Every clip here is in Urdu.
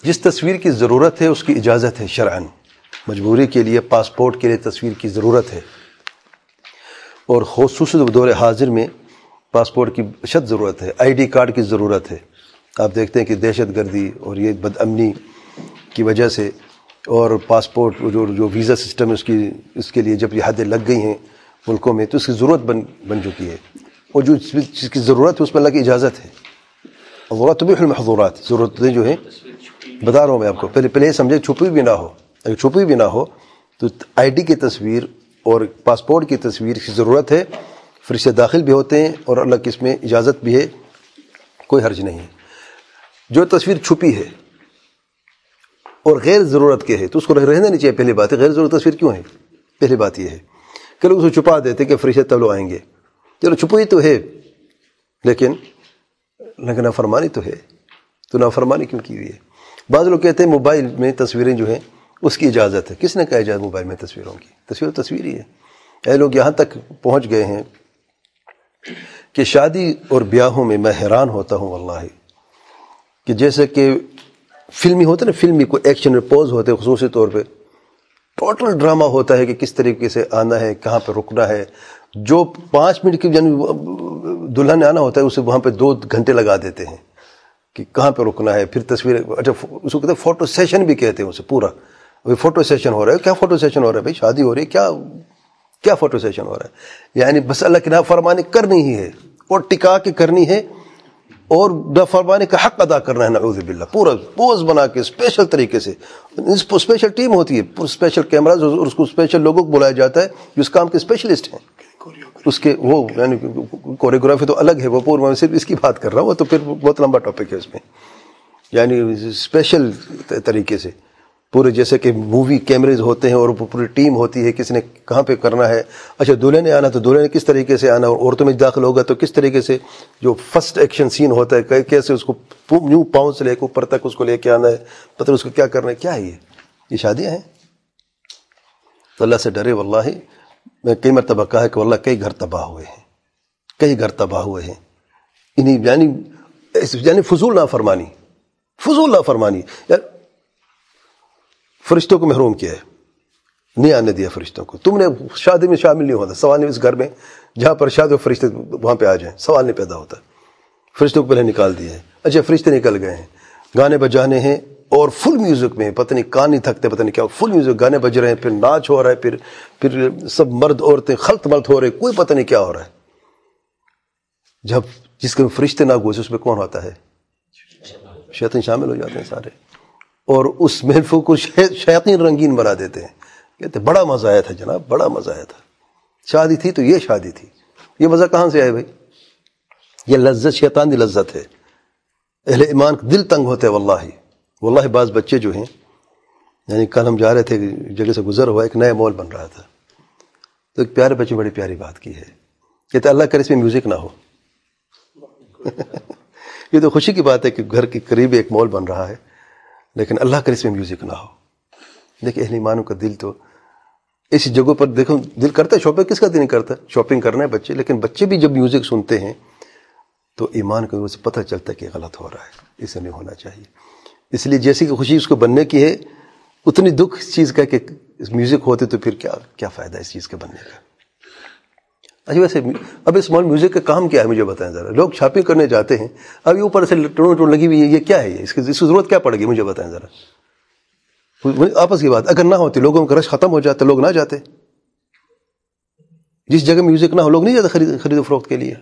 جس تصویر کی ضرورت ہے، اس کی اجازت ہے شرعن مجبوری کے لیے، پاسپورٹ کے لیے تصویر کی ضرورت ہے۔ اور خصوصی دور حاضر میں پاسپورٹ کی شد ضرورت ہے، آئی ڈی کارڈ کی ضرورت ہے۔ آپ دیکھتے ہیں کہ دہشت گردی اور یہ بد امنی کی وجہ سے اور پاسپورٹ جو جو ویزا سسٹم ہے، اس کی اس کے لیے جب یہ حدیں لگ گئی ہیں ملکوں میں، تو اس کی ضرورت بن بن چکی ہے۔ اور جو جس کی ضرورت ہے، اس میں اللہ کی اجازت ہے۔ ضرورت طبی المحضورات ضرورتیں جو ہیں بتا رہا ہوں میں آپ کو۔ پہلے پہلے یہ سمجھے، چھپی بھی نہ ہو۔ اگر چھپی بھی نہ ہو، تو آئی ڈی کی تصویر اور پاسپورٹ کی تصویر کی ضرورت ہے۔ پھر اسے داخل بھی ہوتے ہیں اور اللہ کی اس میں اجازت بھی ہے۔ کوئی حرج نہیں ہے۔ جو تصویر چھپی ہے اور غیر ضرورت کے ہے، تو اس کو رہنا نہیں چاہیے۔ پہلی بات ہے، غیر ضرورت تصویر کیوں ہے؟ پہلی بات یہ ہے۔ کہ لوگ اس کو چھپا دیتے کہ فرشتے تب لوگ آئیں گے۔ چلو چھپوئی تو ہے، لیکن لیکن نافرمانی تو ہے۔ تو نافرمانی کیوں کی ہوئی ہے؟ بعض لوگ کہتے ہیں موبائل میں تصویریں جو ہیں، اس کی اجازت ہے۔ کس نے کہا اجازت موبائل میں تصویروں کی؟ تصویر تصویر ہی ہے۔ اے لوگ، یہاں تک پہنچ گئے ہیں کہ شادی اور بیاہوں میں میں حیران ہوتا ہوں واللہ، کہ جیسے کہ فلمی ہوتا ہے نا، فلمی کوئی ایکشن میں پوز ہوتے خصوصی طور پہ ٹوٹل ڈرامہ ہوتا ہے کہ کس طریقے سے آنا ہے، کہاں پہ رکنا ہے۔ جو پانچ منٹ کی یعنی دلہن آنا ہوتا ہے، اسے وہاں پہ دو گھنٹے لگا دیتے ہیں۔ کہ کہاں پہ رکنا ہے؟ پھر تصویر اچھا اس کو کہتے ہیں فوٹو سیشن بھی کہتے ہیں اسے، پورا۔ ابھی فوٹو سیشن ہو رہا ہے، کیا فوٹو سیشن ہو رہا ہے بھائی؟ شادی ہو رہی ہے، کیا کیا فوٹو سیشن ہو رہا ہے؟ یعنی بس اللہ کی نافرمانی کرنی ہی ہے، اور ٹکا کے کرنی ہے، اور فرمانے کا حق ادا کرنا ہے، نعوذ باللہ۔ پورا پوز بنا کے اسپیشل طریقے سے۔ اسپیشل ٹیم ہوتی ہے اسپیشل کیمراز اور اس کو اسپیشل لوگوں کو بلایا جاتا ہے، جو اس کام کے اسپیشلسٹ ہیں۔ اس کے وہ یعنی کوریوگرافی تو الگ ہے، وہ پورا میں صرف اس کی بات کر رہا ہوں، وہ تو پھر بہت لمبا ٹاپک ہے اس میں۔ یعنی اسپیشل طریقے سے۔ پورے جیسے کہ مووی کیمریز ہوتے ہیں اور پوری ٹیم ہوتی ہے، کس نے کہاں پہ کرنا ہے۔ اچھا دولہے نے آنا تو دولہے نے کس طریقے سے آنا؟ اور عورتوں میں داخل ہوگا تو کس طریقے سے؟ جو فرسٹ ایکشن سین ہوتا ہے کیسے اس کو نیو پاؤں سے لے کے اوپر تک اس کو لے کے آنا ہے۔ پتہ اس کو کیا کرنا ہے، کیا ہے یہ؟ یہ شادیاں ہیں۔ تو اللہ سے ڈرے، واللہ۔ میں کئی مرتبہ کہا ہے کہ واللہ کئی گھر تباہ ہوئے ہیں، کئی گھر تباہ ہوئے ہیں۔ انہیں یعنی یعنی فضول نہ فرمانی فضول نہ فرمانی یعنی فرشتوں کو محروم کیا ہے، نہیں آنے دیا فرشتوں کو۔ تم نے شادی میں شامل نہیں ہوتا، سوال نہیں اس گھر میں، جہاں پر شادی فرشتے وہاں پہ آ جائیں، سوال نہیں پیدا ہوتا۔ فرشتوں کو پہلے نکال دیا ہے۔ اچھا فرشتے نکل گئے ہیں، گانے بجانے ہیں اور فل میوزک میں پتہ نہیں کان نہیں تھکتے، پتہ نہیں کیا فل میوزک گانے بج رہے ہیں، پھر ناچ ہو رہا ہے، پھر پھر سب مرد عورتیں خلط ملت ہو رہے کوئی پتہ نہیں کیا ہو رہا ہے۔ جب جس کے فرشتے نہ گوشے اس میں کون ہوتا ہے؟ شیطان شامل ہو جاتے ہیں سارے۔ اور اس محفوظ کو شیطین رنگین بنا دیتے ہیں۔ کہتے بڑا مزہ آیا تھا جناب، بڑا مزہ آیا تھا۔ شادی تھی تو یہ شادی تھی۔ یہ مزہ کہاں سے آئے بھائی؟ یہ لذت شیطان دی لذت ہے۔ اہل ایمان دل تنگ ہوتے ہیں واللہ واللہ بعض بچے جو ہیں یعنی کل ہم جا رہے تھے جگہ سے گزر ہوا، ایک نیا مال بن رہا تھا۔ تو ایک پیارے بچے بڑی پیاری بات کی ہے۔ کہتے اللہ کرے اس میں میوزک نہ ہو۔ یہ تو خوشی کی بات ہے کہ گھر کے قریب ایک مال بن رہا ہے، لیکن اللہ کر اس میں میوزک نہ ہو۔ دیکھیں، اہل ایمانوں کا دل تو اس جگہوں پر دیکھو، دل کرتا ہے شاپنگ کس کا دل نہیں کرتا؟ شاپنگ کرنا ہے بچے، لیکن بچے بھی جب میوزک سنتے ہیں، تو ایمان کو سے پتہ چلتا ہے کہ غلط ہو رہا ہے اسے نہیں ہونا چاہیے۔ اس لیے جیسی کہ خوشی اس کو بننے کی ہے، اتنی دکھ اس چیز کا کہ اس میوزک ہوتے تو پھر کیا کیا فائدہ ہے اس چیز کے بننے کا؟ اچھا ویسے اب اس مال میوزک کا کام کیا ہے مجھے بتائیں ذرا؟ لوگ شاپنگ کرنے جاتے ہیں، اب یہ اوپر سے ٹون ٹون لگی ہوئی ہے، یہ کیا ہے؟ اس کی ضرورت کیا پڑے گی مجھے بتائیں ذرا۔ آپس کی بات، اگر نہ ہوتی، لوگوں کا رش ختم ہو جاتا، لوگ نہ جاتے۔ جس جگہ میوزک نہ ہو، لوگ نہیں جاتے خرید خرید و فروخت کے لیے۔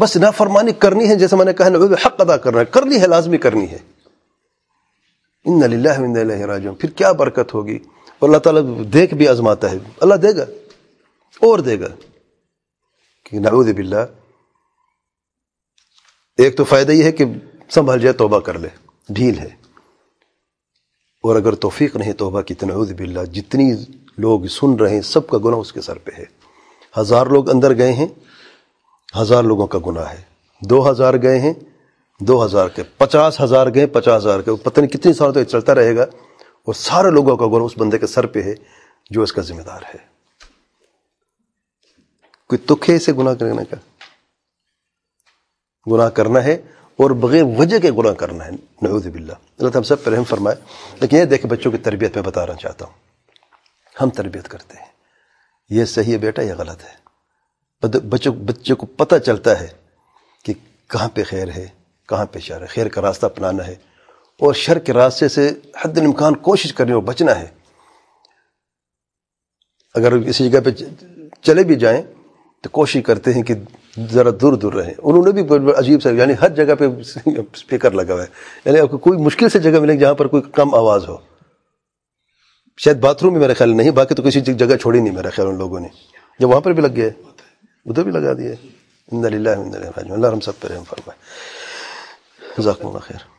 بس نہ فرمانی کرنی ہے، جیسے میں نے کہا حق ادا کرنا ہے کرنی ہے، لازمی کرنی ہے۔ ان اللہ راجعون۔ پھر کیا برکت ہوگی؟ اور اللہ تعالیٰ دیکھ بھی آزماتا ہے۔ اللہ دے گا۔ اور دے گا۔ کہ نعوذ باللہ۔ ایک تو فائدہ یہ ہے کہ سنبھل جائے، توبہ کر لے۔ ڈھیل ہے۔ اور اگر توفیق نہیں، توبہ کی نعوذ باللہ۔ جتنی لوگ سن رہے ہیں، سب کا گناہ اس کے سر پہ ہے۔ ہزار لوگ اندر گئے ہیں۔ ہزار لوگوں کا گناہ ہے۔ دو ہزار گئے ہیں، دو ہزار کے، پچاس ہزار گئے، پچاس ہزار کے۔ پتہ نہیں کتنی سال تو یہ چلتا رہے گا۔ اور سارے لوگوں کا گناہ اس بندے کے سر پہ ہے جو اس کا ذمہ دار ہے۔ کوئی تک ہے اسے گناہ کرنے کا؟ گناہ کرنا ہے اور بغیر وجہ کے گناہ کرنا ہے۔ نعوذ باللہ۔ اللہ تعالیٰ سب پر رحم فرمائے۔ لیکن یہ دیکھ بچوں کی تربیت میں بتانا چاہتا ہوں۔ ہم تربیت کرتے ہیں۔ یہ صحیح ہے بیٹا، یہ غلط ہے۔ بچوں بچے کو پتہ چلتا ہے کہ کہاں پہ خیر ہے، کہاں پہ شر ہے۔ خیر کا راستہ اپنانا ہے اور شر کے راستے سے حد الامکان کوشش کرنی اور بچنا ہے۔ اگر کسی جگہ پہ چلے بھی جائیں تو کوشش کرتے ہیں کہ ذرا دور دور رہیں۔ انہوں نے بھی عجیب سا یعنی ہر جگہ پہ اسپیکر لگا ہوا ہے۔ یعنی آپ کو کوئی مشکل سے جگہ ملے، جہاں پر کوئی کم آواز ہو۔ شاید باتھ روم میں میرا خیال نہیں، باقی تو کسی جگہ چھوڑی نہیں میرا خیال ان لوگوں نے۔ جب وہاں پر بھی لگ گئے۔ ادھر بھی لگا دیے اللہ ہم سب پہ رحم فرمائے جزاکم اللہ خیر